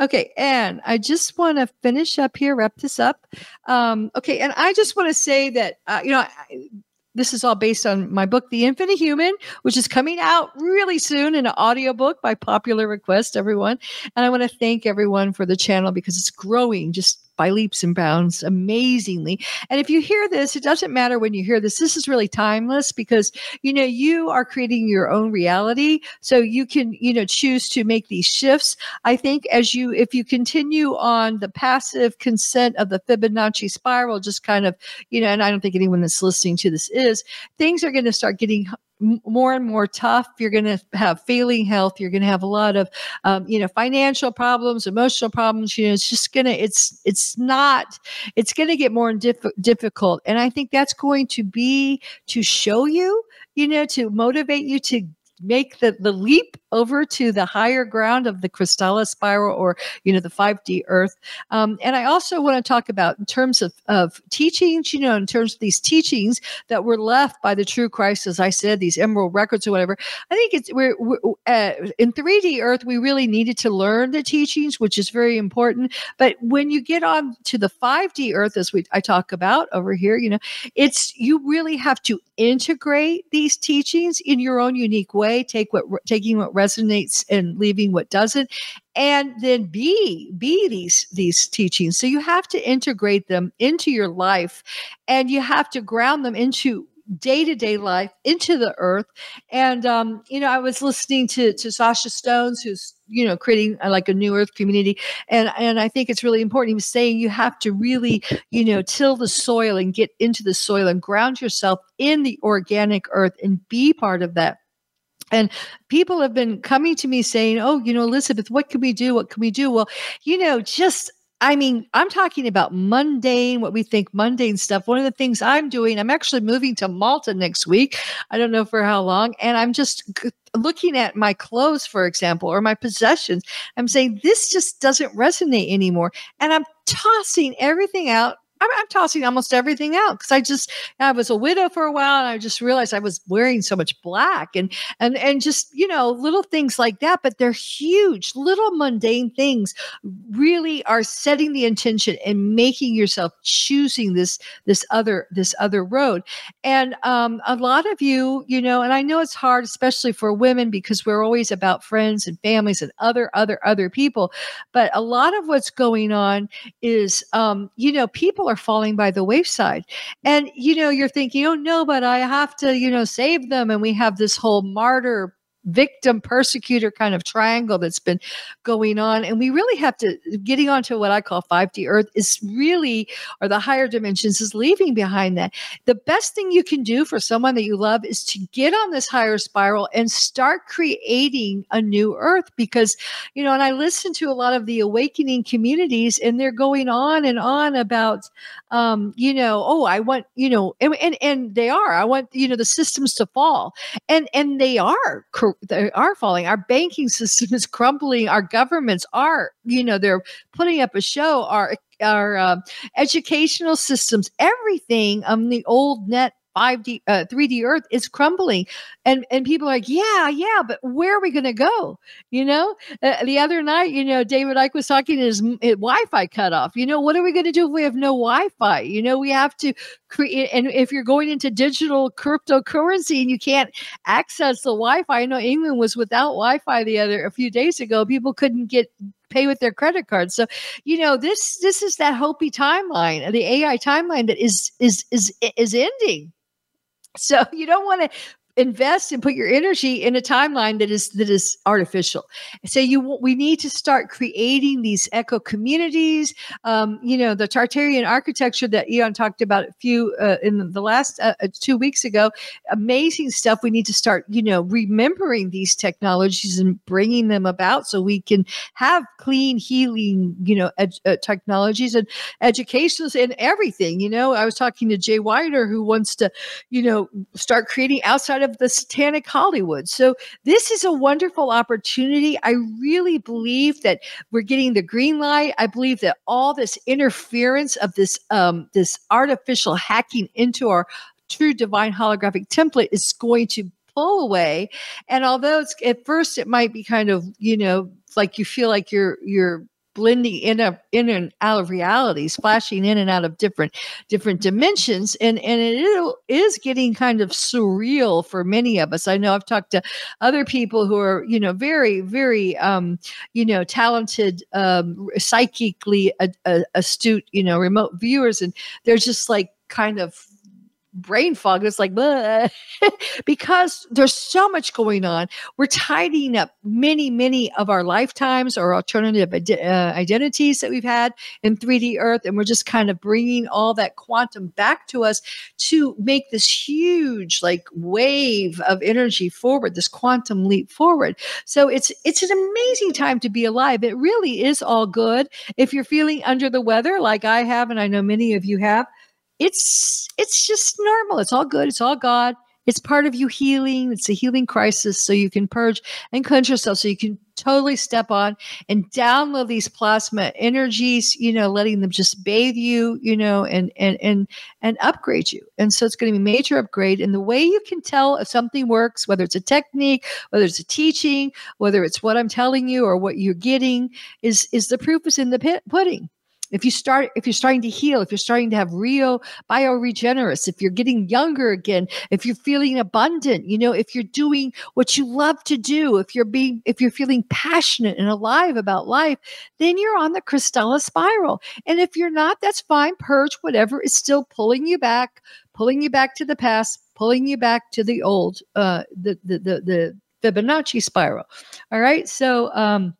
Okay, and I just want to finish up here, wrap this up. Um, okay, and I just want to say that uh, you know I, this is all based on my book, The Infinite Human, which is coming out really soon in an audiobook by popular request, everyone. And I want to thank everyone for the channel because it's growing just by leaps and bounds amazingly. And if you hear this, it doesn't matter when you hear this. This is really timeless because, you know, you are creating your own reality. So you can, you know, choose to make these shifts. I think as you, if you continue on the passive consent of the Fibonacci spiral, just kind of, you know, and I don't think anyone that's listening to this is, things are going to start getting more and more tough. You're going to have failing health. You're going to have a lot of, um, you know, financial problems, emotional problems. You know, it's just going to, it's, it's not, it's going to get more diff- difficult. And I think that's going to be to show you, you know, to motivate you to make the, the leap over to the higher ground of the Krystala spiral or, you know, the 5D earth. Um, and I also want to talk about in terms of, of teachings, you know, in terms of these teachings that were left by the true Christ, as I said, these emerald records or whatever. I think it's, we're, we're uh, in 3D earth, we really needed to learn the teachings, which is very important. But when you get on to the 5D earth, as we, I talk about over here, you know, it's, you really have to integrate these teachings in your own unique way, take what, taking what resonates and leaving what doesn't and then be be these these teachings so you have to integrate them into your life and you have to ground them into day to day life into the earth. And um, you know, I was listening to to Sacha Stones, who's you know creating a, like a new earth community, and and I think it's really important. He was saying you have to really you know till the soil and get into the soil and ground yourself in the organic earth and be part of that and people have been coming to me saying, Oh, you know, Elizabeth, what can we do? What can we do? Well, you know, just I mean, I'm talking about mundane, what we think mundane stuff. One of the things I'm doing, I'm actually moving to Malta next week. I don't know for how long. And I'm just looking at my clothes, for example, or my possessions. I'm saying this just doesn't resonate anymore. And I'm tossing everything out I'm, I'm tossing almost everything out because I just I was a widow for a while and I just realized I was wearing so much black and and and just you know little things like that. But they're huge, little mundane things really are setting the intention and making yourself choosing this this other this other road. And um, a lot of you, you know, and I know it's hard, especially for women, because we're always about friends and families and other other other people. But a lot of what's going on is, um, you know, people are falling by the wayside. And, you know, you're thinking, oh, no, but I have to, you know, save them. And we have this whole martyr victim persecutor kind of triangle that's been going on. And we really have to getting onto what i call 5d earth is really or the higher dimensions is leaving behind that. The best thing you can do for someone that you love is to get on this higher spiral and start creating a new earth because you know and i listen to a lot of the awakening communities and they're going on and on about um you know oh i want you know and and, and they are. I want you know the systems to fall. And and they are they are falling. Our banking system is crumbling. Our governments are, you know, they're putting up a show. Our our uh, educational systems, everything on the old net 5D, uh, 3D Earth is crumbling, and and people are like, yeah, yeah, but where are we going to go? You know, uh, the other night, you know, David Icke was talking his, his Wi-Fi cut off. You know, what are we going to do if we have no Wi-Fi? You know, we have to create, and if you're going into digital cryptocurrency and you can't access the Wi-Fi, I know England was without Wi-Fi the other a few days ago. People couldn't get pay with their credit card. So, you know, this this is that Hopi timeline, the AI timeline that is is is is ending. So you don't want to invest and put your energy in a timeline that is that is artificial. So you we need to start creating these eco communities. Um, you know, the Tartarian architecture that Ian talked about a few uh, in the last uh, uh, two weeks ago. Amazing stuff. We need to start, you know, remembering these technologies and bringing them about so we can have clean healing, you know, ed- uh, technologies and educations and everything. You know, I was talking to Jay Wider who wants to, you know, start creating outside of of the satanic Hollywood. So this is a wonderful opportunity. I really believe that we're getting the green light. I believe that all this interference of this um, this artificial hacking into our true divine holographic template is going to pull away. And although it's at first it might be kind of, you know, like you feel like you're you're blending in a, in and out of realities, flashing in and out of different different dimensions, and and it is getting kind of surreal for many of us. I know I've talked to other people who are you know very very um, you know talented, um, psychically a, a, astute, you know remote viewers, and they're just like kind of brain fog. It's like, because there's so much going on. We're tidying up many, many of our lifetimes or alternative uh, identities that we've had in 3D Earth. And we're just kind of bringing all that quantum back to us to make this huge, like, wave of energy forward, this quantum leap forward. So it's, it's an amazing time to be alive. It really is all good. If you're feeling under the weather, like I have, and I know many of you have, it's it's just normal. It's all good. It's all God. It's part of you healing. It's a healing crisis. So you can purge and cleanse yourself. So you can totally step on and download these plasma energies, you know, letting them just bathe you, you know, and and and and upgrade you. And so it's going to be a major upgrade. And the way you can tell if something works, whether it's a technique, whether it's a teaching, whether it's what I'm telling you or what you're getting, is is the proof is in the pudding if you start if you're starting to heal if you're starting to have real bioregenerous if you're getting younger again if you're feeling abundant you know if you're doing what you love to do if you're being if you're feeling passionate and alive about life then you're on the Krystala spiral. And if you're not that's fine. Purge whatever is still pulling you back pulling you back to the past pulling you back to the old uh the the the, the Fibonacci spiral. All right? So um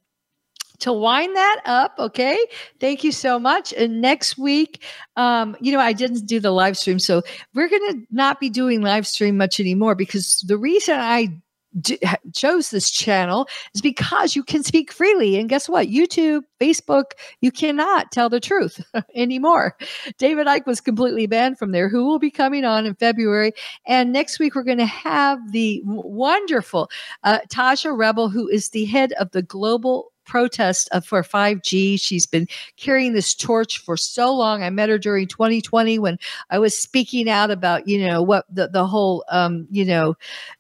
to wind that up. Okay. Thank you so much. And next week, um, you know, I didn't do the live stream. So we're going to not be doing live stream much anymore because the reason I d- chose this channel is because you can speak freely. And guess what? YouTube, Facebook, you cannot tell the truth anymore. David Icke was completely banned from there, who will be coming on in February. And next week, we're going to have the wonderful uh, Tasha Rebel, who is the head of the Global protest of, for 5G. She's been carrying this torch for so long. I met her during 2020 when I was speaking out about, you know, what the, the whole, um, you know,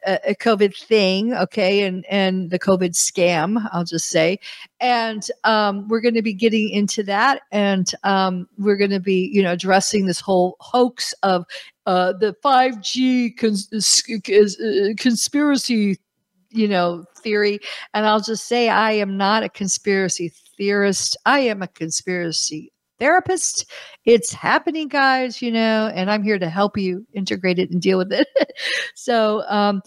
uh, COVID thing. Okay. And, and the COVID scam, I'll just say. And um, we're going to be getting into that. And um, we're going to be, you know, addressing this whole hoax of uh, the 5G cons- uh, conspiracy you know theory and i'll just say i am not a conspiracy theorist. I am a conspiracy therapist. It's happening, guys, you know, and I'm here to help you integrate it and deal with it. so, um,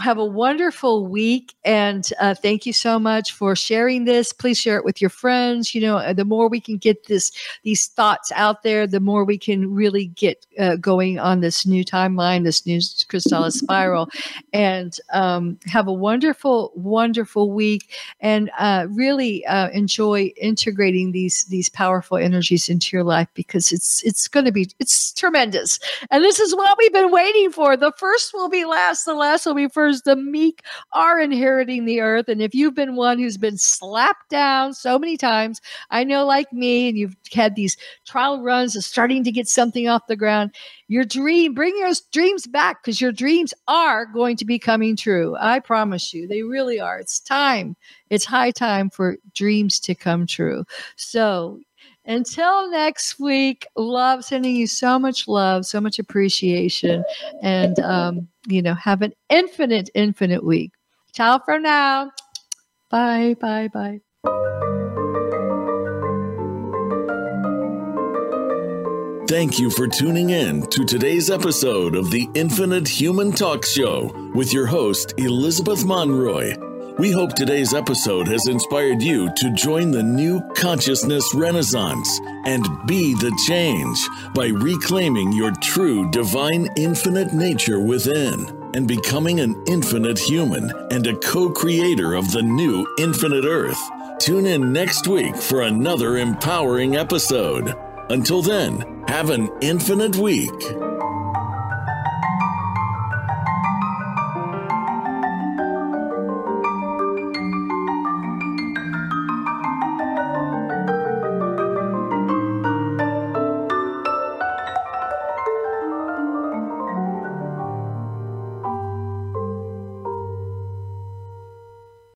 have a wonderful week. And uh, thank you so much for sharing this. Please share it with your friends. You know, uh, the more we can get this, these thoughts out there, the more we can really get uh, going on this new timeline, this new Crystallis spiral. And um, have a wonderful, wonderful week and uh, really uh, enjoy integrating these, these powerful energies into your life because it's it's going to be it's tremendous. And this is what we've been waiting for. The first will be last, the last will be first. The meek are inheriting the earth. And if you've been one who's been slapped down so many times, I know like me, and you've had these trial runs of starting to get something off the ground, your dream, bring your dreams back because your dreams are going to be coming true. I promise you, they really are. It's time. It's high time for dreams to come true. So until next week, love, sending you so much love, so much appreciation, and, um, you know, have an infinite, infinite week. Ciao for now. Bye, bye, bye. Thank you for tuning in to today's episode of the Infinite Human Talk Show with your host, Elizabeth Monroy. We hope today's episode has inspired you to join the new consciousness renaissance and be the change by reclaiming your true divine infinite nature within and becoming an infinite human and a co creator of the new infinite earth. Tune in next week for another empowering episode. Until then, have an infinite week.